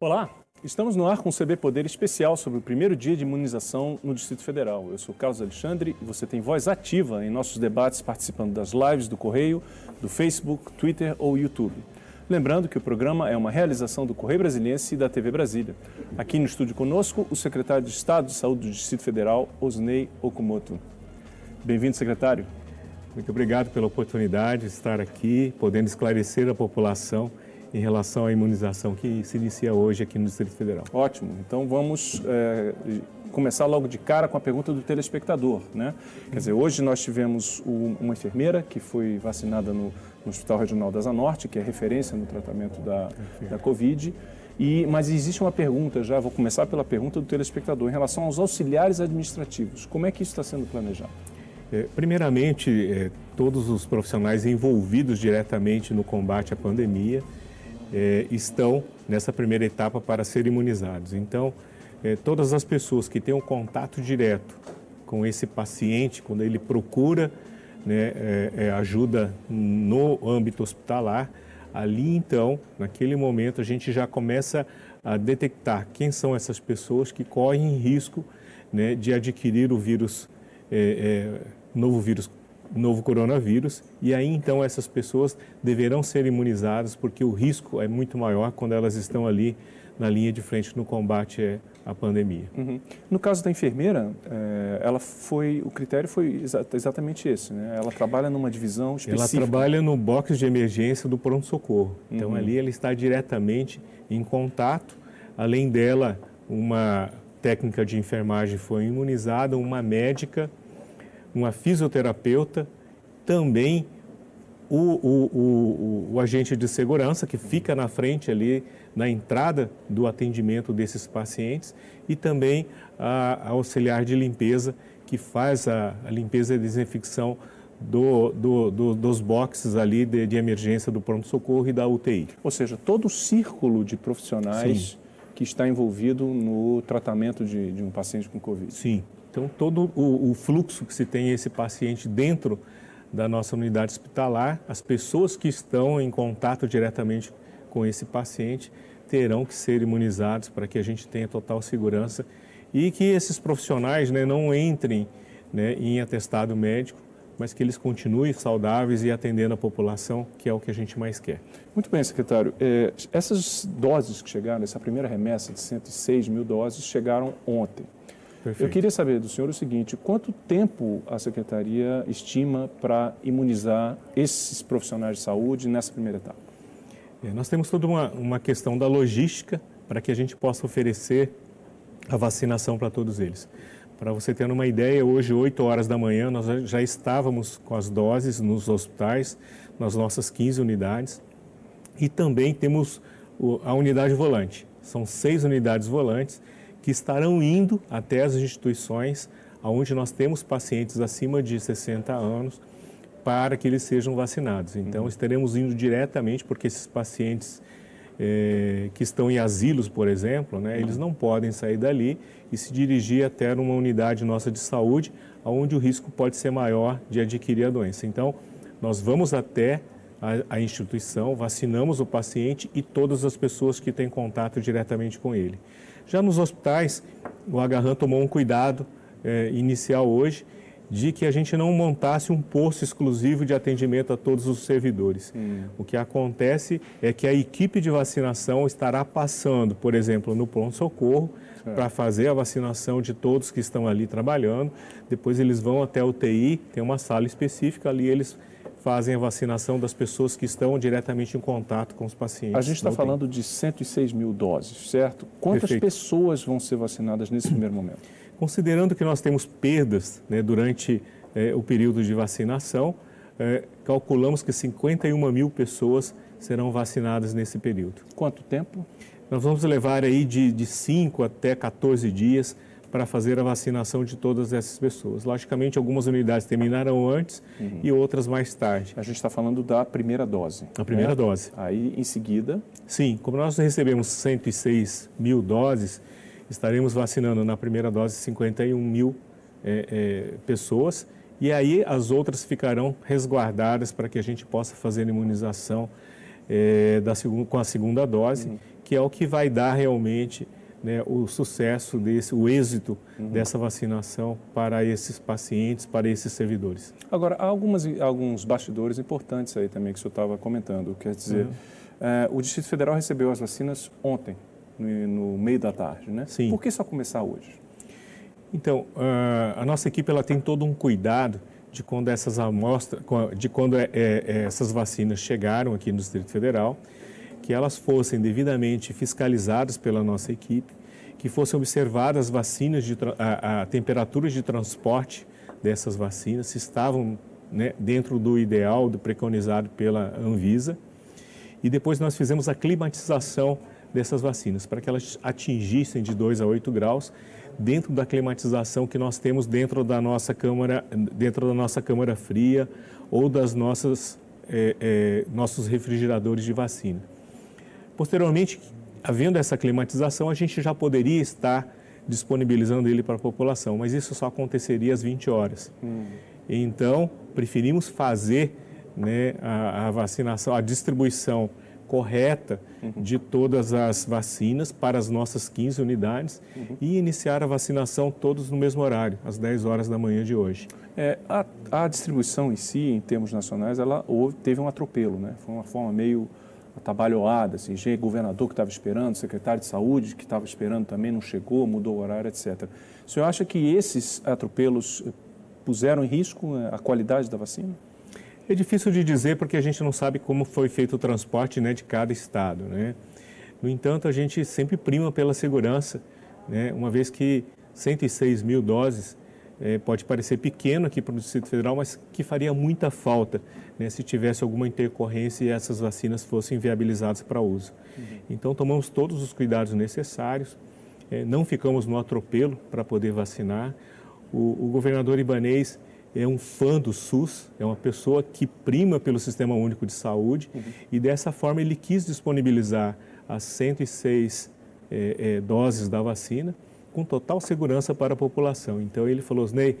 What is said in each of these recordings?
Olá, estamos no ar com o CB Poder especial sobre o primeiro dia de imunização no Distrito Federal. Eu sou Carlos Alexandre e você tem voz ativa em nossos debates participando das lives do Correio, do Facebook, Twitter ou YouTube. Lembrando que o programa é uma realização do Correio Brasiliense e da TV Brasília. Aqui no estúdio conosco, o secretário de Estado de Saúde do Distrito Federal, Osnei Okumoto. Bem-vindo, secretário. Muito obrigado pela oportunidade de estar aqui, podendo esclarecer a população em relação à imunização que se inicia hoje aqui no Distrito Federal. Ótimo. Então vamos é, começar logo de cara com a pergunta do telespectador. Né? Quer dizer, hoje nós tivemos uma enfermeira que foi vacinada no, no Hospital Regional da Zanorte, que é referência no tratamento da, da Covid. E, mas existe uma pergunta já, vou começar pela pergunta do telespectador, em relação aos auxiliares administrativos. Como é que isso está sendo planejado? É, primeiramente, é, todos os profissionais envolvidos diretamente no combate à pandemia, é, estão nessa primeira etapa para serem imunizados. Então, é, todas as pessoas que têm um contato direto com esse paciente, quando ele procura né, é, ajuda no âmbito hospitalar, ali então, naquele momento, a gente já começa a detectar quem são essas pessoas que correm risco né, de adquirir o vírus, novo vírus novo coronavírus e aí então essas pessoas deverão ser imunizadas porque o risco é muito maior quando elas estão ali na linha de frente no combate à pandemia. Uhum. No caso da enfermeira, é, ela foi o critério foi exa exatamente esse, né? Ela trabalha numa divisão específica. Ela trabalha no box de emergência do pronto socorro. Então uhum. ali ela está diretamente em contato. Além dela, uma técnica de enfermagem foi imunizada, uma médica uma fisioterapeuta, também o, o, o, o, agente de segurança que fica na frente ali, na entrada do atendimento desses pacientes e também a, a auxiliar de limpeza que faz a, a limpeza e desinfecção do, do, do, dos boxes ali de, de emergência do pronto-socorro e da UTI. Ou seja, todo o círculo de profissionais Sim. que está envolvido no tratamento de, de um paciente com Covid. Sim, então, todo o, o fluxo que se tem esse paciente dentro da nossa unidade hospitalar, as pessoas que estão em contato diretamente com esse paciente terão que ser imunizados para que a gente tenha total segurança e que esses profissionais né, não entrem né, em atestado médico, mas que eles continuem saudáveis e atendendo a população, que é o que a gente mais quer. Muito bem, secretário. É, essas doses que chegaram, essa primeira remessa de 106 mil doses, chegaram ontem. Perfeito. Eu queria saber do senhor o seguinte: quanto tempo a secretaria estima para imunizar esses profissionais de saúde nessa primeira etapa? É, nós temos toda uma, uma questão da logística para que a gente possa oferecer a vacinação para todos eles. Para você ter uma ideia, hoje, 8 horas da manhã, nós já estávamos com as doses nos hospitais, nas nossas 15 unidades. E também temos a unidade volante. São seis unidades volantes que estarão indo até as instituições onde nós temos pacientes acima de 60 anos para que eles sejam vacinados. Então, uhum. estaremos indo diretamente, porque esses pacientes eh, que estão em asilos, por exemplo, né, uhum. eles não podem sair dali e se dirigir até uma unidade nossa de saúde, onde o risco pode ser maior de adquirir a doença. Então, nós vamos até a, a instituição, vacinamos o paciente e todas as pessoas que têm contato diretamente com ele. Já nos hospitais, o Agarran tomou um cuidado é, inicial hoje de que a gente não montasse um posto exclusivo de atendimento a todos os servidores. Hum. O que acontece é que a equipe de vacinação estará passando, por exemplo, no pronto-socorro, para fazer a vacinação de todos que estão ali trabalhando. Depois eles vão até a UTI, tem uma sala específica ali, eles fazem a vacinação das pessoas que estão diretamente em contato com os pacientes. A gente está falando de 106 mil doses, certo? Quantas Perfeito. pessoas vão ser vacinadas nesse primeiro momento? Considerando que nós temos perdas né, durante é, o período de vacinação, é, calculamos que 51 mil pessoas serão vacinadas nesse período. Quanto tempo? Nós vamos levar aí de, de 5 até 14 dias para fazer a vacinação de todas essas pessoas. Logicamente, algumas unidades terminarão antes uhum. e outras mais tarde. A gente está falando da primeira dose. A primeira né? dose. Aí, em seguida... Sim, como nós recebemos 106 mil doses, estaremos vacinando na primeira dose 51 mil é, é, pessoas e aí as outras ficarão resguardadas para que a gente possa fazer a imunização é, da, com a segunda dose, uhum que é o que vai dar realmente né, o sucesso desse, o êxito uhum. dessa vacinação para esses pacientes, para esses servidores. Agora, há algumas, alguns bastidores importantes aí também que o senhor estava comentando. Quer dizer, uhum. é, o Distrito Federal recebeu as vacinas ontem, no, no, meio da tarde, né? Sim. Por que só começar hoje? Então, uh, a nossa equipe ela tem todo um cuidado de quando essas amostras, de quando é, é, é, essas vacinas chegaram aqui no Distrito Federal, que elas fossem devidamente fiscalizadas pela nossa equipe, que fossem observadas as vacinas de a, a temperatura de transporte dessas vacinas, se estavam né, dentro do ideal, do preconizado pela Anvisa, e depois nós fizemos a climatização dessas vacinas para que elas atingissem de 2 a 8 graus dentro da climatização que nós temos dentro da nossa câmara, dentro da nossa câmara fria ou das nossas é, é, nossos refrigeradores de vacina. Posteriormente, havendo essa climatização, a gente já poderia estar disponibilizando ele para a população, mas isso só aconteceria às 20 horas. Hum. Então, preferimos fazer né, a, a vacinação, a distribuição correta uhum. de todas as vacinas para as nossas 15 unidades uhum. e iniciar a vacinação todos no mesmo horário, às 10 horas da manhã de hoje. É, a, a, distribuição em si, em termos nacionais, ela houve, teve um atropelo, né? Foi uma forma meio atabalhoada, assim, governador que estava esperando, secretário de saúde que estava esperando também, não chegou, mudou o horário, etc. O senhor acha que esses atropelos puseram em risco né, a qualidade da vacina? É difícil de dizer porque a gente não sabe como foi feito o transporte né, de cada estado. Né? No entanto, a gente sempre prima pela segurança, né? uma vez que 106 mil doses é, pode parecer pequeno aqui para o Distrito Federal, mas que faria muita falta né, se tivesse alguma intercorrência e essas vacinas fossem viabilizadas para uso. Uhum. Então, tomamos todos os cuidados necessários, é, não ficamos no atropelo para poder vacinar. O, o governador Ibanês é um fã do SUS, é uma pessoa que prima pelo Sistema Único de Saúde uhum. e dessa forma ele quis disponibilizar as 106 é, é, doses da vacina com total segurança para a população. Então ele falou, Osnei,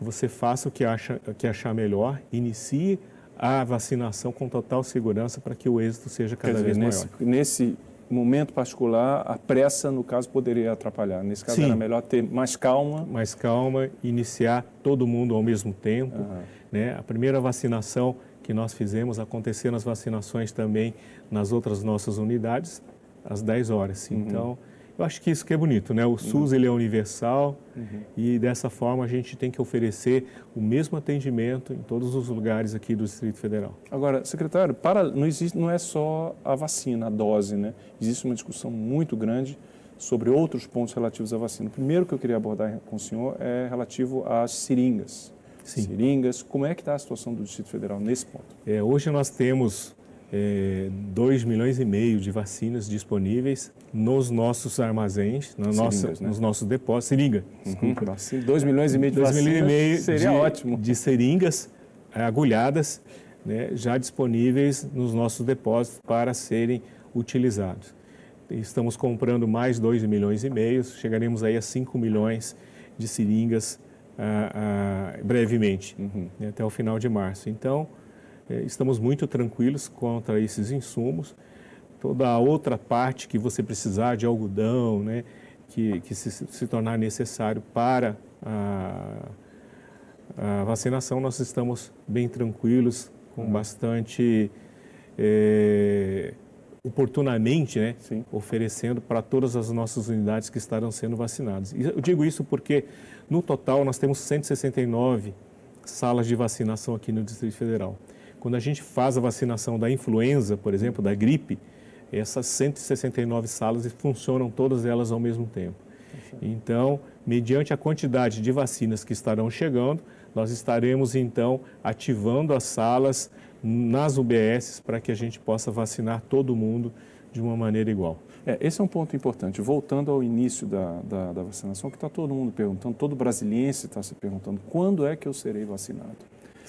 você faça o que, acha, que achar melhor, inicie a vacinação com total segurança para que o êxito seja cada Quer vez dizer, maior. Nesse, momento particular, a pressa, no caso, poderia atrapalhar. Nesse caso, Sim. era melhor ter mais calma. Mais calma, iniciar todo mundo ao mesmo tempo. Uhum. Né? A primeira vacinação que nós fizemos, acontecer nas vacinações também nas outras nossas unidades, às 10 horas. Uhum. Eu acho que isso que é bonito, né? O SUS ele é universal uhum. e dessa forma a gente tem que oferecer o mesmo atendimento em todos os lugares aqui do Distrito Federal. Agora, secretário, para não existe não é só a vacina, a dose, né? Existe uma discussão muito grande sobre outros pontos relativos à vacina. O primeiro que eu queria abordar com o senhor é relativo às seringas. Sim. Seringas, como é que está a situação do Distrito Federal nesse ponto? É, hoje nós temos é, 2 milhões e meio de vacinas disponíveis nos nossos armazéns, na nossa, né? nos nossos depósitos. Seringa, uhum. 2 milhões e meio de dois vacinas milhões e meio seria de, ótimo. De seringas agulhadas né, já disponíveis nos nossos depósitos para serem utilizados. Estamos comprando mais 2 milhões e meio, chegaremos aí a 5 milhões de seringas ah, ah, brevemente, uhum. né, até o final de março. Então, estamos muito tranquilos contra esses insumos. Toda a outra parte que você precisar de algodão, né, que, que se, se tornar necessário para a, a, vacinação, nós estamos bem tranquilos, com uhum. bastante é, oportunamente, né, oferecendo para todas as nossas unidades que estarão sendo vacinadas. Eu digo isso porque, no total, nós temos 169 salas de vacinação aqui no Distrito Federal. Quando a gente faz a vacinação da influenza, por exemplo, da gripe, essas 169 salas funcionam todas elas ao mesmo tempo. Então, mediante a quantidade de vacinas que estarão chegando, nós estaremos então ativando as salas nas UBSs para que a gente possa vacinar todo mundo de uma maneira igual. É, esse é um ponto importante. Voltando ao início da, da, da vacinação, que está todo mundo perguntando, todo brasiliense está se perguntando, quando é que eu serei vacinado?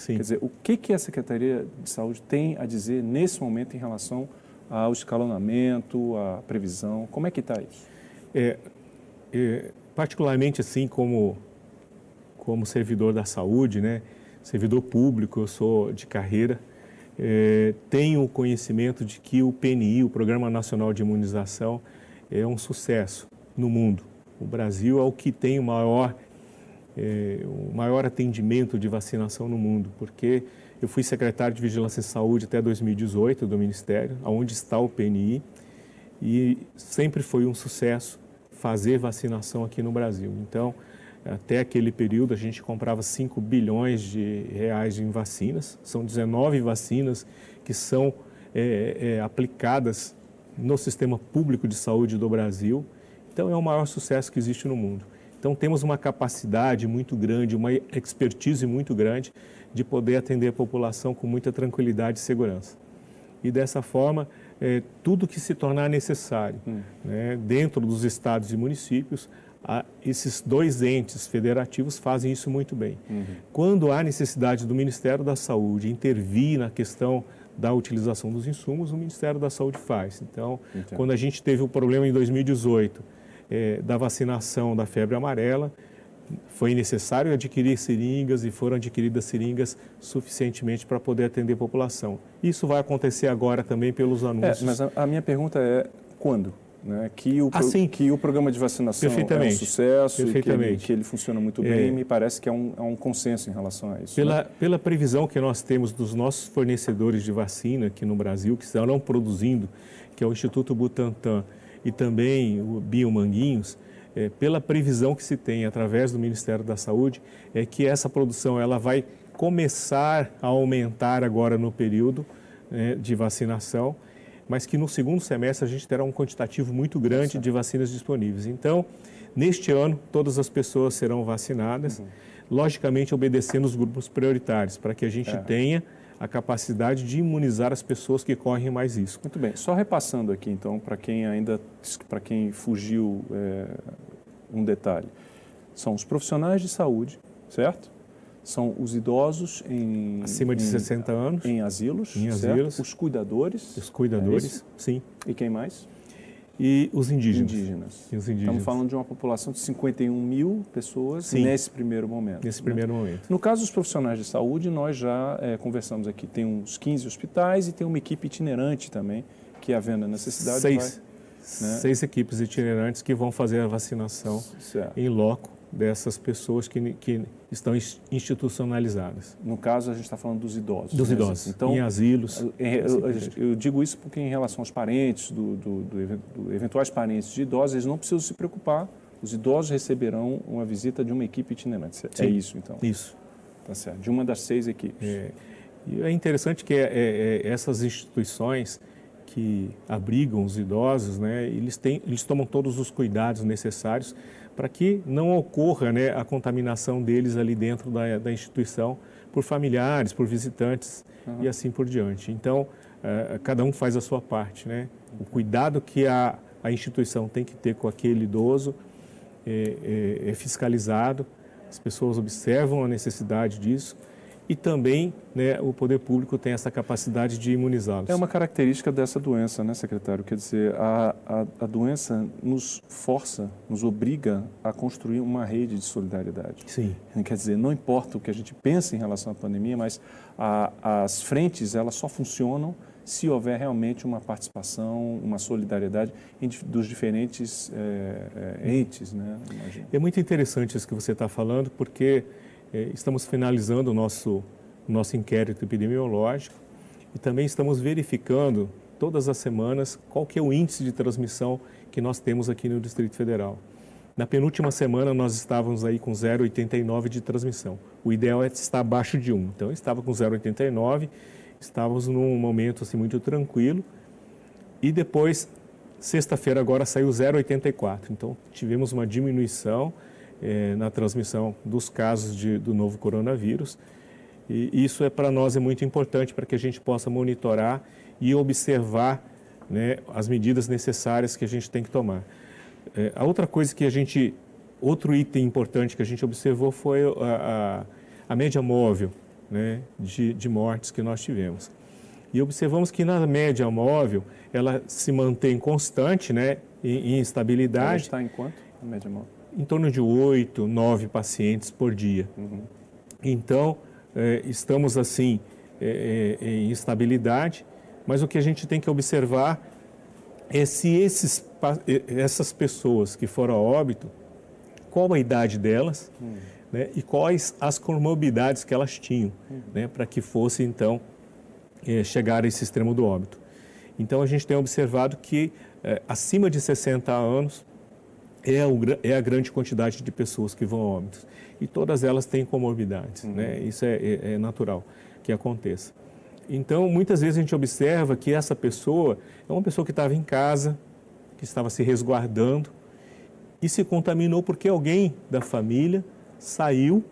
Sim. Quer dizer, o que, que a Secretaria de Saúde tem a dizer nesse momento em relação ao escalonamento, à previsão? Como é que está isso? É, é, particularmente assim como, como servidor da saúde, né, servidor público, eu sou de carreira, é, tenho conhecimento de que o PNI, o Programa Nacional de Imunização, é um sucesso no mundo. O Brasil é o que tem o maior, é, o maior atendimento de vacinação no mundo, porque eu fui secretário de Vigilância em Saúde até 2018 do Ministério, onde está o PNI, e sempre foi um sucesso fazer vacinação aqui no Brasil. Então, até aquele período, a gente comprava 5 bilhões de reais em vacinas. São 19 vacinas que são é, é, aplicadas no sistema público de saúde do Brasil. Então, é o maior sucesso que existe no mundo. Então, temos uma capacidade muito grande, uma expertise muito grande de poder atender a população com muita tranquilidade e segurança. E dessa forma, é, tudo que se tornar necessário hum. né, dentro dos estados e municípios, a, esses dois entes federativos fazem isso muito bem. Uhum. Quando há necessidade do Ministério da Saúde intervir na questão da utilização dos insumos, o Ministério da Saúde faz. Então, Entendo. quando a gente teve o problema em 2018 é, da vacinação da febre amarela, foi necessário adquirir seringas e foram adquiridas seringas suficientemente para poder atender a população. Isso vai acontecer agora também pelos anúncios. É, mas a, a minha pergunta é quando? né, que, o, assim, que o programa de vacinação é um sucesso e que ele, que ele funciona muito bem, é, me parece que é um, é um consenso em relação a isso. Pela, né? pela previsão que nós temos dos nossos fornecedores de vacina aqui no Brasil, que estarão produzindo, que é o Instituto Butantan e também o Biomanguinhos, é, pela previsão que se tem através do Ministério da Saúde, é que essa produção ela vai começar a aumentar agora no período né, de vacinação mas que no segundo semestre a gente terá um quantitativo muito grande de vacinas disponíveis. Então, neste ano, todas as pessoas serão vacinadas, uhum. logicamente obedecendo os grupos prioritários, para que a gente é. tenha a capacidade de imunizar as pessoas que correm mais risco. Muito bem. Só repassando aqui, então, para quem ainda, para quem fugiu é, um detalhe. São os profissionais de saúde, certo? são os idosos em acima de em, 60 anos em asilos, em asilos, os cuidadores, os cuidadores, é sim. E quem mais? E os indígenas. indígenas. E os indígenas. Estamos falando de uma população de 51 mil pessoas sim. nesse primeiro momento. Nesse né? primeiro momento. No caso dos profissionais de saúde, nós já é, conversamos aqui. Tem uns 15 hospitais e tem uma equipe itinerante também, que havendo a necessidade Seis. Vai, né? Seis equipes itinerantes que vão fazer a vacinação certo. em loco dessas pessoas que, que estão institucionalizadas. No caso, a gente está falando dos idosos. Dos né? idosos, então, em asilos. Eu, eu, eu, digo isso porque em relação aos parentes, do, do, do, do, eventuais parentes de idosos, eles não precisam se preocupar. Os idosos receberão uma visita de uma equipe itinerante. É Sim, isso, então? Isso. Tá certo. De uma das seis equipes. É, e é interessante que é, é, é essas instituições que abrigam os idosos, né, eles, têm, eles tomam todos os cuidados necessários para que não ocorra né, a contaminação deles ali dentro da, da instituição por familiares, por visitantes uhum. e assim por diante. Então, uh, cada um faz a sua parte. Né? O cuidado que a, a instituição tem que ter com aquele idoso é, é, é fiscalizado, as pessoas observam a necessidade disso e também né, o poder público tem essa capacidade de imunizá-los. É uma característica dessa doença, né, secretário? Quer dizer, a, a, a, doença nos força, nos obriga a construir uma rede de solidariedade. Sim. Quer dizer, não importa o que a gente pensa em relação à pandemia, mas a, as frentes elas só funcionam se houver realmente uma participação, uma solidariedade dos diferentes é, é, entes, né? É muito interessante isso que você está falando, porque estamos finalizando o nosso, nosso inquérito epidemiológico e também estamos verificando todas as semanas qual que é o índice de transmissão que nós temos aqui no Distrito Federal. Na penúltima semana nós estávamos aí com 0,89 de transmissão. O ideal é estar abaixo de 1. Então estava com 0,89, estávamos num momento assim muito tranquilo. E depois, sexta-feira agora saiu 0,84. Então tivemos uma diminuição é, na transmissão dos casos de, do novo coronavírus. E isso é para nós é muito importante para que a gente possa monitorar e observar né, as medidas necessárias que a gente tem que tomar. É, a outra coisa que a gente, outro item importante que a gente observou foi a, a, a média móvel né, de, de mortes que nós tivemos. E observamos que na média móvel ela se mantém constante, né, em, em estabilidade. Ela está em quanto, a média móvel? Em torno de oito, nove pacientes por dia. Uhum. Então, é, estamos assim é, é, em estabilidade, mas o que a gente tem que observar é se esses, essas pessoas que foram a óbito, qual a idade delas hum. né, e quais as comorbidades que elas tinham, hum. né, para que fosse então é, chegar a esse extremo do óbito. Então a gente tem observado que é, acima de 60 anos é, o, é, a grande quantidade de pessoas que vão a óbitos. E todas elas têm comorbidades, uhum. né? isso é, é, é natural que aconteça. Então, muitas vezes a gente observa que essa pessoa é uma pessoa que estava em casa, que estava se resguardando e se contaminou porque alguém da família saiu,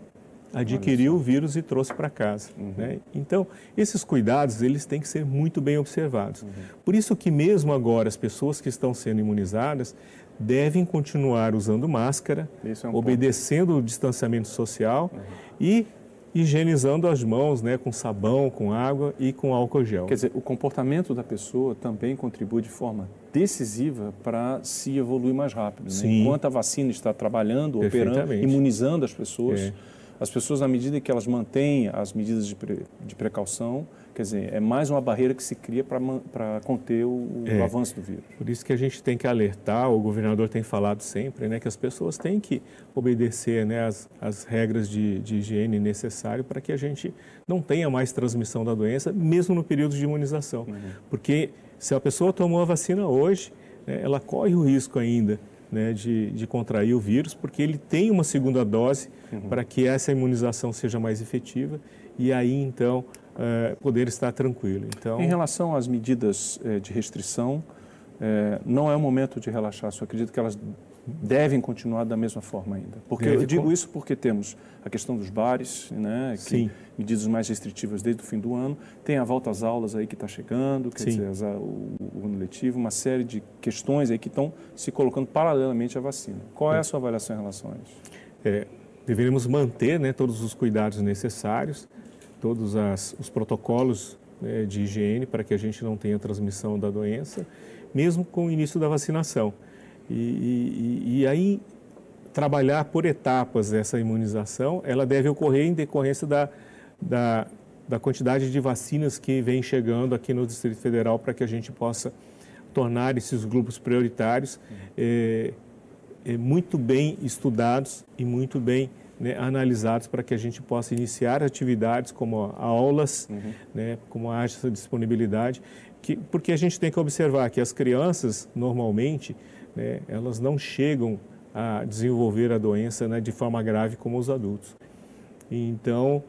adquiriu o vírus e trouxe para casa. Uhum. Né? Então, esses cuidados, eles têm que ser muito bem observados. Uhum. Por isso que mesmo agora as pessoas que estão sendo imunizadas devem continuar usando máscara, é um obedecendo ponto. o distanciamento social uhum. e higienizando as mãos né, com sabão, com água e com álcool gel. Quer dizer, o comportamento da pessoa também contribui de forma decisiva para se evoluir mais rápido. Né? Enquanto a vacina está trabalhando, operando, imunizando as pessoas, é. as pessoas, na medida que elas mantêm as medidas de, pre, de precaução, Quer dizer, é mais uma barreira que se cria para conter o, o é, avanço do vírus. Por isso que a gente tem que alertar, o governador tem falado sempre, né, que as pessoas têm que obedecer né, as, as regras de, de higiene necessárias para que a gente não tenha mais transmissão da doença, mesmo no período de imunização. Uhum. Porque se a pessoa tomou a vacina hoje, né, ela corre o risco ainda né, de, de, contrair o vírus, porque ele tem uma segunda dose uhum. para que essa imunização seja mais efetiva e aí então é, poder estar tranquilo. Então, em relação às medidas é, de restrição, é, não é o momento de relaxar. Só acredito que elas devem continuar da mesma forma ainda. Porque Deve eu digo isso porque temos a questão dos bares, né, que, Sim. medidas mais restritivas desde o fim do ano, tem a volta às aulas aí que está chegando, quer Sim. dizer, o, o, ano letivo, uma série de questões aí que estão se colocando paralelamente à vacina. Qual é a sua avaliação em relação a isso? É, deveremos manter né, todos os cuidados necessários todos as, os protocolos né, de higiene para que a gente não tenha transmissão da doença, mesmo com o início da vacinação. E, e, e aí, trabalhar por etapas essa imunização, ela deve ocorrer em decorrência da, da, da quantidade de vacinas que vem chegando aqui no Distrito Federal para que a gente possa tornar esses grupos prioritários é, é, muito bem estudados e muito bem né, analisados para que a gente possa iniciar atividades como aulas, uhum. né, como haja essa disponibilidade, que, porque a gente tem que observar que as crianças, normalmente, né, elas não chegam a desenvolver a doença né, de forma grave como os adultos. Então,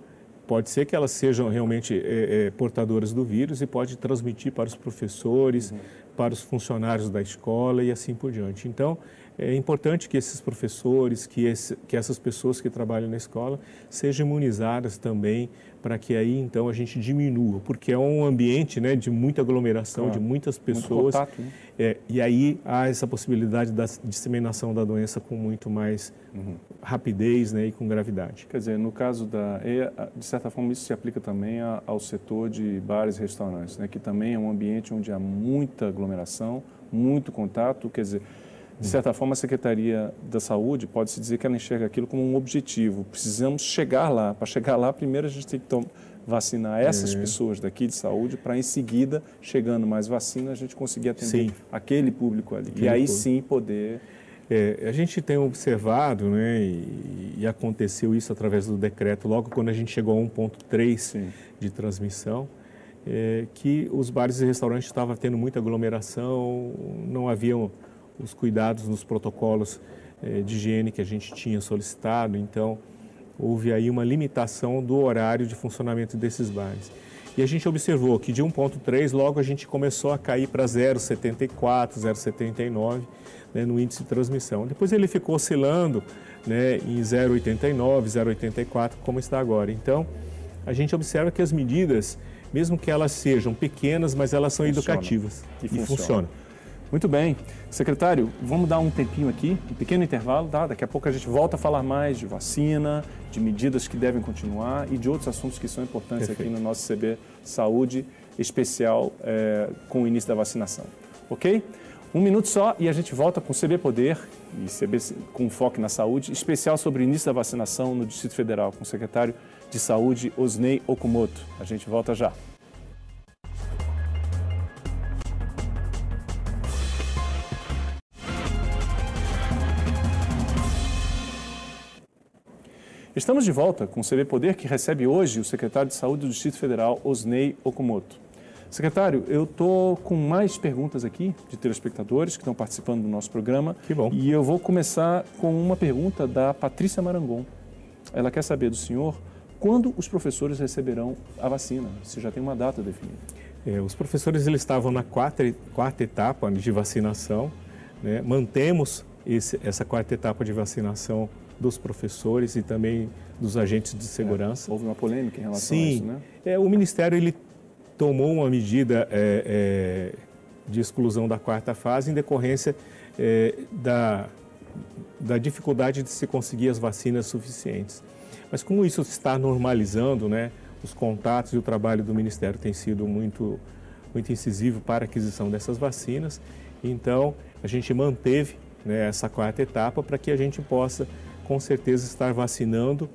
pode ser que elas sejam realmente é, é, portadoras do vírus e pode transmitir para os professores, uhum. para os funcionários da escola e assim por diante. Então, é importante que esses professores, que, esse, que essas pessoas que trabalham na escola sejam imunizadas também, para que aí então a gente diminua, porque é um ambiente né, de muita aglomeração, claro. de muitas pessoas. Contato, né? é, e aí há essa possibilidade da disseminação da doença com muito mais uhum. rapidez né, e com gravidade. Quer dizer, no caso da. De certa forma, isso se aplica também ao setor de bares e restaurantes, né, que também é um ambiente onde há muita aglomeração, muito contato, quer dizer de certa forma, a Secretaria da Saúde pode-se dizer que ela enxerga aquilo como um objetivo. Precisamos chegar lá. Para chegar lá, primeiro a gente tem que vacinar essas é. pessoas daqui de saúde, para em seguida, chegando mais vacina, a gente conseguir atender sim. aquele público ali. Aquele e aí público. sim poder. É, a gente tem observado, né, e, e, aconteceu isso através do decreto, logo quando a gente chegou a 1,3 de transmissão, é, que os bares e restaurantes estavam tendo muita aglomeração, não haviam os cuidados nos protocolos eh, de higiene que a gente tinha solicitado, então houve aí uma limitação do horário de funcionamento desses bares. E a gente observou que de 1,3 logo a gente começou a cair para 0,74, 0,79 né, no índice de transmissão. Depois ele ficou oscilando né, em 0,89, 0,84, como está agora. Então, a gente observa que as medidas, mesmo que elas sejam pequenas, mas elas são funciona. educativas e, e funcionam. Muito bem. Secretário, vamos dar um tempinho aqui, um pequeno intervalo, tá? Daqui a pouco a gente volta a falar mais de vacina, de medidas que devem continuar e de outros assuntos que são importantes Perfeito. aqui no nosso CB Saúde, especial é, com o início da vacinação. Ok? Um minuto só e a gente volta com CB Poder e CB com foco na saúde, especial sobre o início da vacinação no Distrito Federal, com o secretário de Saúde, Osnei Okumoto. A gente volta já. Estamos de volta com o CB Poder, que recebe hoje o secretário de Saúde do Distrito Federal, Osnei Okumoto. Secretário, eu estou com mais perguntas aqui de telespectadores que estão participando do nosso programa. Que bom. E eu vou começar com uma pergunta da Patrícia Marangon. Ela quer saber do senhor quando os professores receberão a vacina, se já tem uma data definida. É, os professores eles estavam na quarta, quarta etapa de vacinação. Né? Mantemos esse, essa quarta etapa de vacinação dos professores e também dos agentes de segurança. É, houve uma polêmica em relação Sim, a isso, né? É, o Ministério ele tomou uma medida é, é, de exclusão da quarta fase em decorrência é, da, da dificuldade de se conseguir as vacinas suficientes. Mas como isso está normalizando, né, os contatos e o trabalho do Ministério tem sido muito, muito incisivo para a aquisição dessas vacinas, então a gente manteve né, essa quarta etapa para que a gente possa com certeza estar vacinando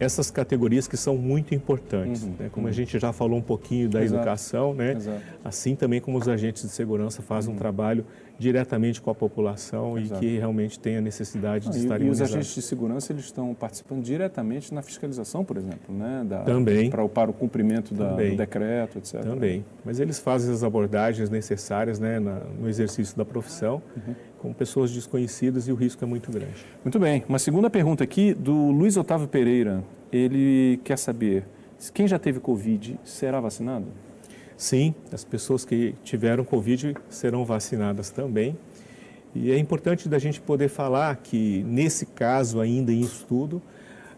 essas categorias que são muito importantes. Uhum, né? Como uhum. a gente já falou um pouquinho da Exato. educação, né? Exato. assim também como os agentes de segurança fazem uhum. um trabalho diretamente com a população Exato. e que realmente tem a necessidade ah, de estar E os agentes de segurança eles estão participando diretamente na fiscalização, por exemplo, né? Da, Também. Para, para o cumprimento da, do decreto, etc. Também. Mas eles fazem as abordagens necessárias né? Na, no exercício da profissão. Uhum com pessoas desconhecidas e o risco é muito grande. Muito bem. Uma segunda pergunta aqui do Luiz Otávio Pereira. Ele quer saber, quem já teve Covid será vacinado? Sim, as pessoas que tiveram Covid serão vacinadas também. E é importante da gente poder falar que, nesse caso ainda em estudo,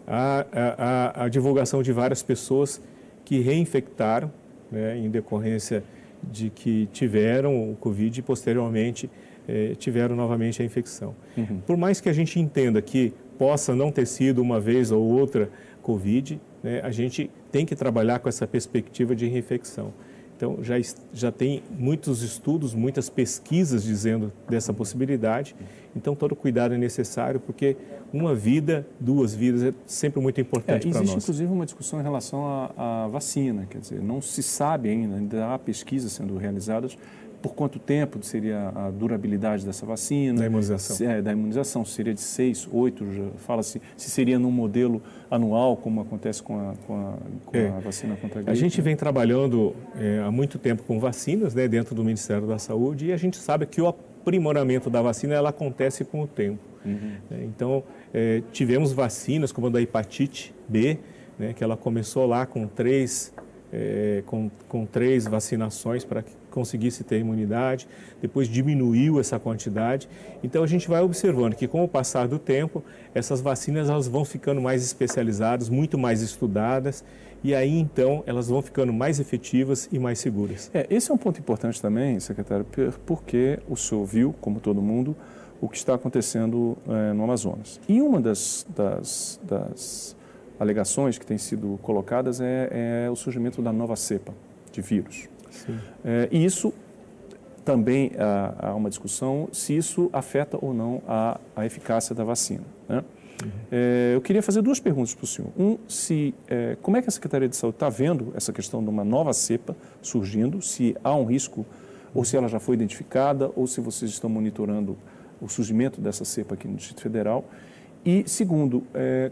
a, a, a divulgação de várias pessoas que reinfectaram, né, em decorrência de que tiveram o Covid e posteriormente eh, tiveram novamente a infecção. Uhum. Por mais que a gente entenda que possa não ter sido uma vez ou outra Covid, né, a gente tem que trabalhar com essa perspectiva de reinfecção. Então, já, já tem muitos estudos, muitas pesquisas dizendo dessa possibilidade. Então, todo cuidado é necessário, porque uma vida, duas vidas é sempre muito importante é, para nós. Existe, inclusive, uma discussão em relação à, à, vacina. Quer dizer, não se sabe ainda, ainda há pesquisas sendo realizadas por quanto tempo seria a durabilidade dessa vacina. Da imunização. Se, é, da imunização, seria de seis, oito, fala-se, se seria num modelo anual, como acontece com a, com a, com é. a vacina contra a gripe. A gente vem trabalhando é, há muito tempo com vacinas, né, dentro do Ministério da Saúde, e a gente sabe que o aprimoramento da vacina, ela acontece com o tempo. Uhum. É, então, é, tivemos vacinas como a da hepatite B, né, que ela começou lá com três, é, com, com três vacinações para que conseguisse ter imunidade, depois diminuiu essa quantidade. Então a gente vai observando que com o passar do tempo, essas vacinas elas vão ficando mais especializadas, muito mais estudadas, e aí então elas vão ficando mais efetivas e mais seguras. É, esse é um ponto importante também, secretário, porque o senhor viu, como todo mundo, o que está acontecendo é, no Amazonas. E uma das, das, das alegações que têm sido colocadas é, é o surgimento da nova cepa de vírus. É, e isso também há, há, uma discussão se isso afeta ou não a, a eficácia da vacina. Né? Uhum. É, eu queria fazer duas perguntas para o senhor. Um, se, é, como é que a Secretaria de Saúde está vendo essa questão de uma nova cepa surgindo, se há um risco, ou se ela já foi identificada, ou se vocês estão monitorando o surgimento dessa cepa aqui no Distrito Federal. E, segundo, é,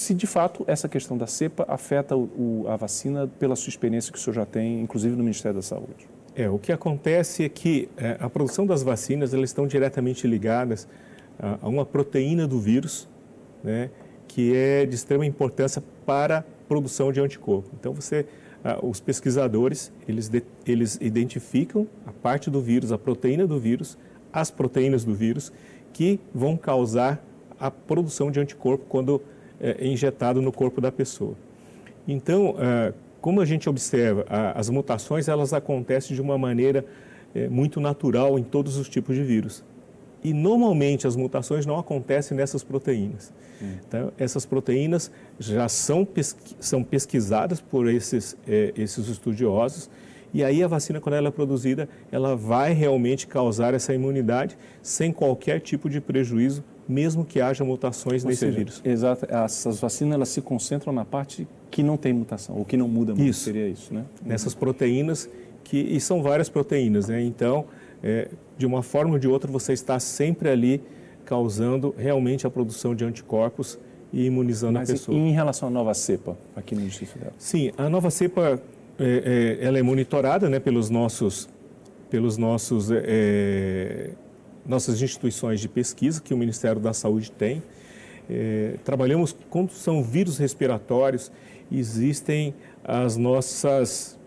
se de fato essa questão da cepa afeta o, a vacina pela sua experiência que o senhor já tem, inclusive no Ministério da Saúde. É, o que acontece é que é, a produção das vacinas elas estão diretamente ligadas a, a uma proteína do vírus, né, que é de extrema importância para a produção de anticorpo. Então, você, os pesquisadores, eles, de, eles identificam a parte do vírus, a proteína do vírus, as proteínas do vírus, que vão causar a produção de anticorpo quando é, injetado no corpo da pessoa. Então, é, como a gente observa, as mutações elas acontecem de uma maneira é, muito natural em todos os tipos de vírus. E normalmente as mutações não acontecem nessas proteínas. Hum. Então, essas proteínas já são, pesqui são pesquisadas por esses, é, esses estudiosos E aí a vacina, quando ela é produzida, ela vai realmente causar essa imunidade sem qualquer tipo de prejuízo, mesmo que haja mutações Ou nesse seja, vírus. Exato. Essas vacinas elas se concentram na parte que não tem mutação, ou que não muda muito. Isso. Seria isso, né? Nessas proteínas, que, e são várias proteínas, né? Então, é, de uma forma ou de outra, você está sempre ali causando realmente a produção de anticorpos e imunizando Mas a pessoa. em relação à nova cepa aqui no Distrito Federal? Sim, a nova cepa é, é, ela é monitorada né, pelos nossos, pelos nossos, é, é, nossas instituições de pesquisa que o Ministério da Saúde tem. É, trabalhamos quando são vírus respiratórios, existem as nossas,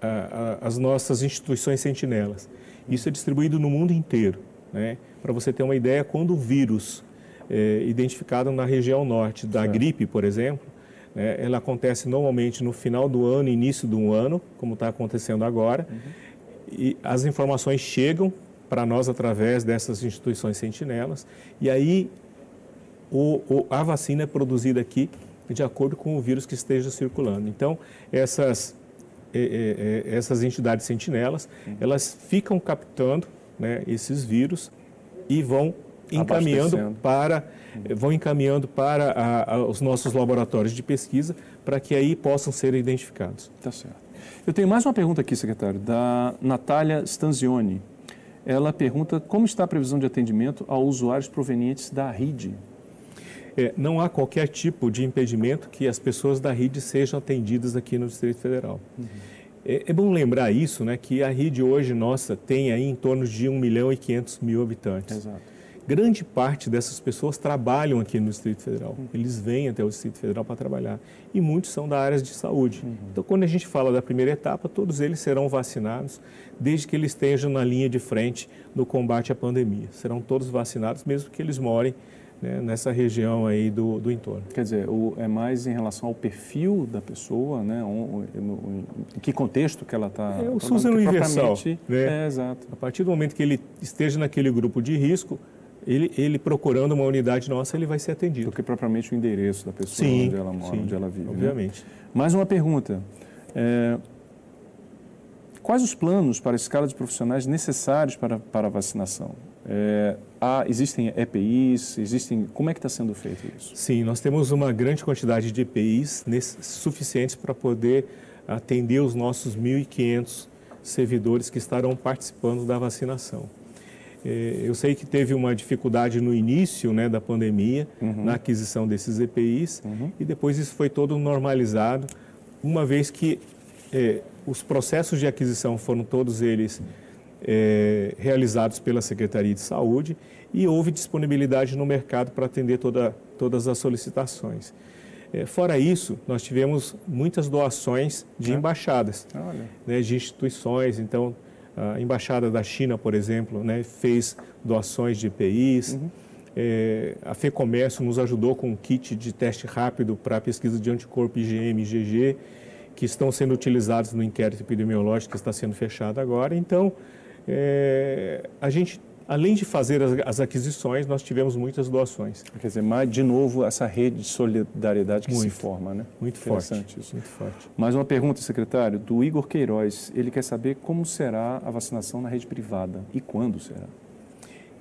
a, a, as nossas instituições sentinelas. Isso é distribuído no mundo inteiro. Né? Para você ter uma ideia, quando o vírus é identificado na região norte da Certo. gripe, por exemplo, né, ela acontece normalmente no final do ano, início do ano, como está acontecendo agora, e as informações chegam para nós através dessas instituições sentinelas, e aí o, o- a vacina é produzida aqui de acordo com o vírus que esteja circulando. Então, essas, eh, eh, eh, essas entidades sentinelas, elas ficam captando né, esses vírus e vão encaminhando para vão encaminhando para a- a- os nossos laboratórios de pesquisa para que aí possam ser identificados. Tá certo. Eu tenho mais uma pergunta aqui, secretário, da Natália Stanzioni. Ela pergunta como está a previsão de atendimento a usuários provenientes da RID. É, não há qualquer tipo de impedimento que as pessoas da RID sejam atendidas aqui no Distrito Federal. É, é bom lembrar isso, né, que a RID hoje nossa tem aí em torno de 1 milhão e 500 mil habitantes. Exato. Grande parte dessas pessoas trabalham aqui no Distrito Federal. Eles vêm até o Distrito Federal para trabalhar. E muitos são da área de saúde. Então, quando a gente fala da primeira etapa, todos eles serão vacinados, desde que eles estejam na linha de frente no combate à pandemia. Serão todos vacinados, mesmo que eles morem né, nessa região aí do, do entorno. Quer dizer, o- é mais em relação ao perfil da pessoa, né? um- no- em que contexto que ela está. É o SUS é universal, né? É, exato. A partir do momento que ele esteja naquele grupo de risco, ele, ele procurando uma unidade nossa, ele vai ser atendido. Do que propriamente o endereço da pessoa, Sim, onde ela mora, sim, onde ela vive. né? Obviamente. Mais uma pergunta. É, quais os planos para a escala de profissionais necessários para, para a vacinação? É, há, existem EPIs? Existem, como é que está sendo feito isso? Sim, nós temos uma grande quantidade de EPIs nesse- suficientes para poder atender os nossos 1.500 servidores que estarão participando da vacinação. Eh, Eu sei que teve uma dificuldade no início né, da pandemia, na aquisição desses EPIs, e depois isso foi todo normalizado, uma vez que eh, os processos de aquisição foram todos eles eh, realizados pela Secretaria de Saúde e houve disponibilidade no mercado para atender toda, todas as solicitações. Eh, fora isso, nós tivemos muitas doações de embaixadas Olha. né, de instituições. Então, a Embaixada da China, por exemplo, né, fez doações de EPIs. Eh, a FEComércio nos ajudou com um kit de teste rápido para pesquisa de anticorpo IgM e IgG, que estão sendo utilizados no inquérito epidemiológico que está sendo fechado agora. Então, eh, a gente, além de fazer as, as aquisições, nós tivemos muitas doações. Quer dizer, mais, de novo, essa rede de solidariedade que se Muito. forma, né? Muito forte. Interessante isso. Muito forte. Mais uma pergunta, secretário, do Igor Queiroz. Ele quer saber como será a vacinação na rede privada e quando será.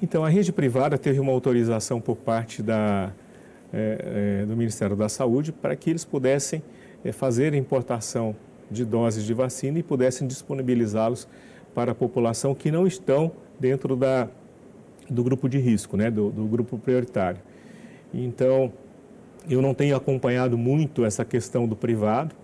Então, a rede privada teve uma autorização por parte da, eh, eh, do Ministério da Saúde para que eles pudessem eh, fazer a importação de doses de vacina e pudessem disponibilizá-los para a população que não estão dentro da, do grupo de risco, né, do, do grupo prioritário. Então, eu não tenho acompanhado muito essa questão do privado,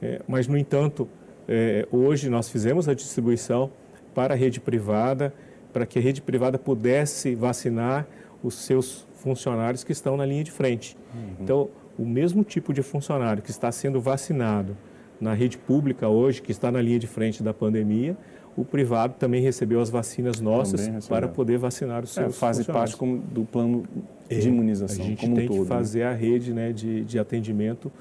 eh, mas, no entanto, eh, hoje nós fizemos a distribuição para a rede privada, para que a rede privada pudesse vacinar os seus funcionários que estão na linha de frente. Então, o mesmo tipo de funcionário que está sendo vacinado na rede pública hoje, que está na linha de frente da pandemia, o privado também recebeu as vacinas nossas para poder vacinar os É, seus fazem funcionários. parte como do plano É, de imunização A gente como um tem todo. que né? fazer a rede né, de, de atendimento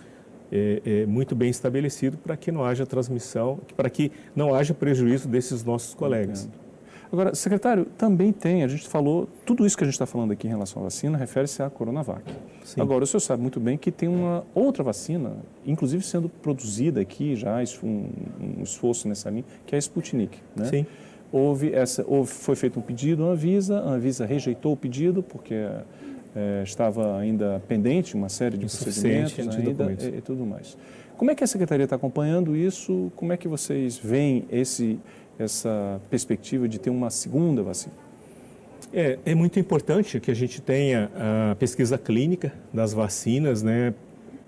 é, é, muito bem estabelecido para que não haja transmissão, para que não haja prejuízo desses nossos colegas. Entendo. Agora, secretário, também tem, a gente falou, tudo isso que a gente está falando aqui em relação à vacina refere-se à Coronavac. Sim. Agora, o senhor sabe muito bem que tem uma outra vacina, inclusive sendo produzida aqui já, um, um esforço nessa linha, que é a Sputnik. Né? Sim. Houve essa, houve, foi feito um pedido à Anvisa, a Anvisa rejeitou o pedido porque é, estava ainda pendente uma série de procedimentos ainda e, e tudo mais. Como é que a Secretaria está acompanhando isso? Como é que vocês veem esse, essa perspectiva de ter uma segunda vacina? É, é muito importante que a gente tenha a pesquisa clínica das vacinas né,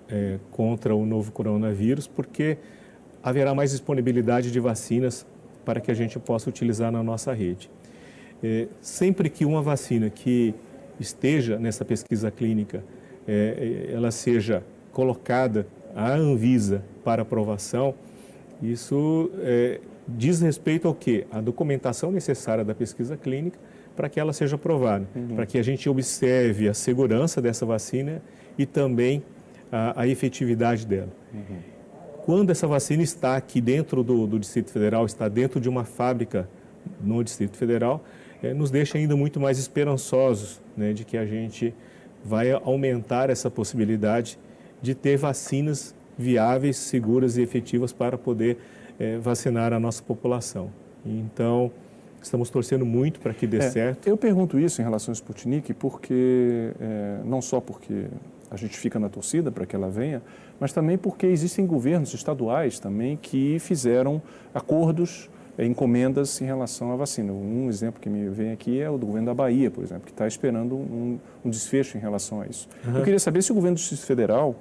é, contra o novo coronavírus, porque haverá mais disponibilidade de vacinas para que a gente possa utilizar na nossa rede. É, sempre que uma vacina que esteja nessa pesquisa clínica, é, é ela seja colocada à Anvisa para aprovação, isso é, diz respeito ao quê? A documentação necessária da pesquisa clínica para que ela seja aprovada, uhum. para que a gente observe a segurança dessa vacina e também a, a efetividade dela. Uhum. Quando essa vacina está aqui dentro do, do, Distrito Federal, está dentro de uma fábrica no Distrito Federal, é, nos deixa ainda muito mais esperançosos né, de que a gente vai aumentar essa possibilidade de ter vacinas viáveis, seguras e efetivas para poder é, vacinar a nossa população. Então, estamos torcendo muito para que dê é, certo. Eu pergunto isso em relação ao Sputnik porque, é, não só porque a gente fica na torcida para que ela venha, mas também porque existem governos estaduais também que fizeram acordos, é, encomendas em relação à vacina. Um exemplo que me vem aqui é o do governo da Bahia, por exemplo, que está esperando um, um, desfecho em relação a isso. Uhum. Eu queria saber se o governo do Distrito Federal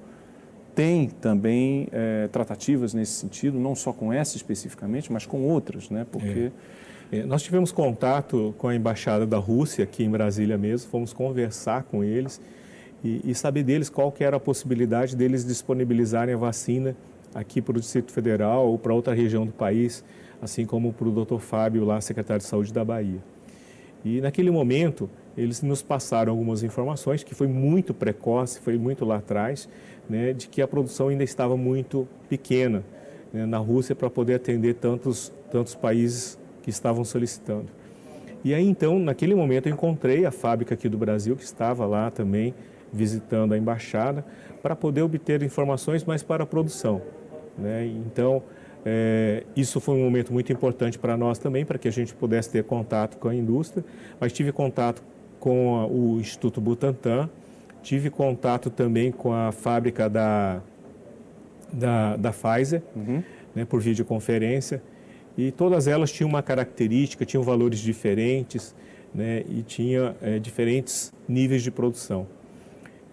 tem também é, tratativas nesse sentido, não só com essa especificamente, mas com outras, né? Porque é. É, nós tivemos contato com a embaixada da Rússia aqui em Brasília mesmo, fomos conversar com eles e, e saber deles qual que era a possibilidade deles disponibilizarem a vacina aqui para o Distrito Federal ou para outra região do país, assim como para o Dr. Fábio, lá secretário de Saúde da Bahia. E naquele momento eles nos passaram algumas informações que foi muito precoce, foi muito lá atrás, né, de que a produção ainda estava muito pequena né, na Rússia para poder atender tantos, tantos países que estavam solicitando. E aí então, naquele momento, eu encontrei a fábrica aqui do Brasil, que estava lá também visitando a embaixada, para poder obter informações mais para a produção. Né? Então, é, isso foi um momento muito importante para nós também, para que a gente pudesse ter contato com a indústria, mas tive contato com a, o Instituto Butantan, Tive contato também com a fábrica da, da, da Pfizer, uhum. né, por videoconferência, e todas elas tinham uma característica, tinham valores diferentes, né, e tinha é, diferentes níveis de produção.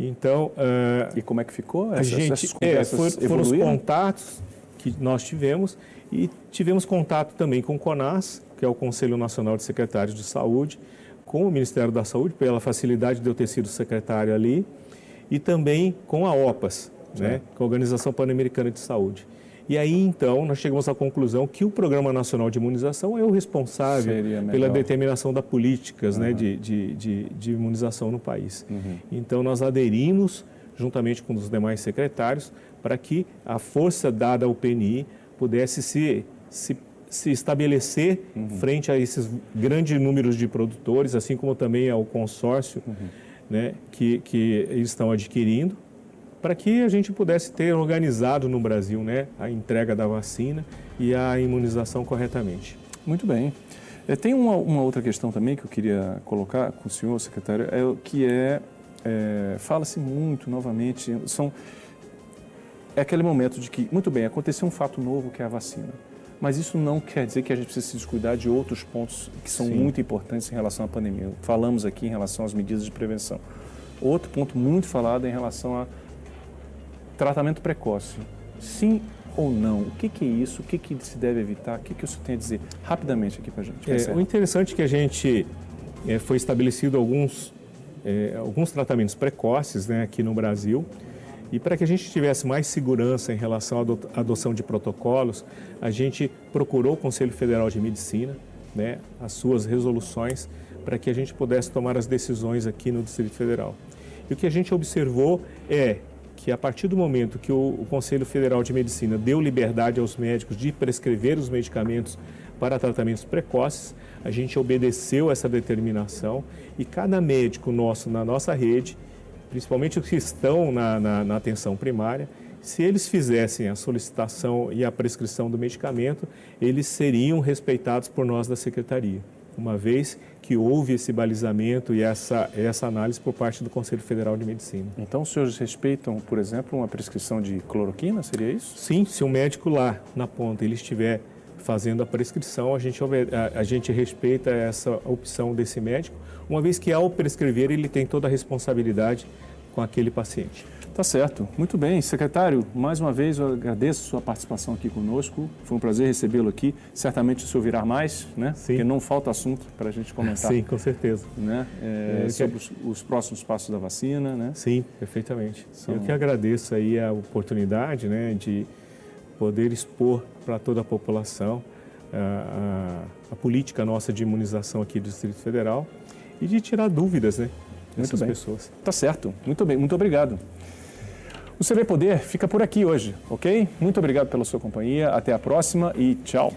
Então, uh, e como é que ficou? Essas, a gente é, for, foram os contatos que nós tivemos e tivemos contato também com o CONAS, que é o Conselho Nacional de Secretários de Saúde, com o Ministério da Saúde, pela facilidade de eu ter sido secretário ali, e também com a OPAS, né, com a Organização Pan-Americana de Saúde. E aí, então, nós chegamos à conclusão que o Programa Nacional de Imunização é o responsável pela determinação das políticas uhum. né, de, de, de, de, imunização no país. Uhum. Então, nós aderimos, juntamente com os demais secretários, para que a força dada ao PNI pudesse se, se se estabelecer uhum. frente a esses grandes números de produtores, assim como também ao consórcio uhum. né, que, que eles estão adquirindo, para que a gente pudesse ter organizado no Brasil né, a entrega da vacina e a imunização corretamente. Muito bem. É, tem uma, uma, outra questão também que eu queria colocar com o senhor, secretário, é, que é, é fala-se muito novamente, são, é aquele momento de que, muito bem, aconteceu um fato novo que é a vacina mas isso não quer dizer que a gente precisa se descuidar de outros pontos que são Sim. muito importantes em relação à pandemia. Falamos aqui em relação às medidas de prevenção. Outro ponto muito falado é em relação a tratamento precoce. Sim ou não? O que, que é isso? O que, que se deve evitar? O que, que o senhor tem a dizer rapidamente aqui para a gente? É, o interessante é que a gente é, foi estabelecido alguns, é, alguns tratamentos precoces né, aqui no Brasil e para que a gente tivesse mais segurança em relação à adoção de protocolos, a gente procurou o Conselho Federal de Medicina, né, as suas resoluções, para que a gente pudesse tomar as decisões aqui no Distrito Federal. E o que a gente observou é que a partir do momento que o, o Conselho Federal de Medicina deu liberdade aos médicos de prescrever os medicamentos para tratamentos precoces, a gente obedeceu essa determinação e cada médico nosso na nossa rede, principalmente os que estão na, na, na atenção primária, se eles fizessem a solicitação e a prescrição do medicamento, eles seriam respeitados por nós da secretaria, uma vez que houve esse balizamento e essa, essa análise por parte do Conselho Federal de Medicina. Então, os senhores respeitam, por exemplo, uma prescrição de cloroquina, seria isso? Sim, se o médico lá na ponta ele estiver fazendo a prescrição, a gente, a, a gente respeita essa opção desse médico, uma vez que ao prescrever ele tem toda a responsabilidade com aquele paciente. Tá certo. Muito bem. Secretário, mais uma vez eu agradeço a sua participação aqui conosco. Foi um prazer recebê-lo aqui. Certamente o senhor virá mais, né? Sim. Porque não falta assunto para a gente comentar. Sim, com certeza. Né? É, é, sobre os, os, próximos passos da vacina, né? Sim, perfeitamente. São... Eu que agradeço aí a oportunidade, né, de poder expor para toda a população a, a, a política nossa de imunização aqui do Distrito Federal e de tirar dúvidas, né? Bem. pessoas. Tá certo. Muito bem. Muito obrigado. O CV Poder fica por aqui hoje, ok? Muito obrigado pela sua companhia, até a próxima e tchau.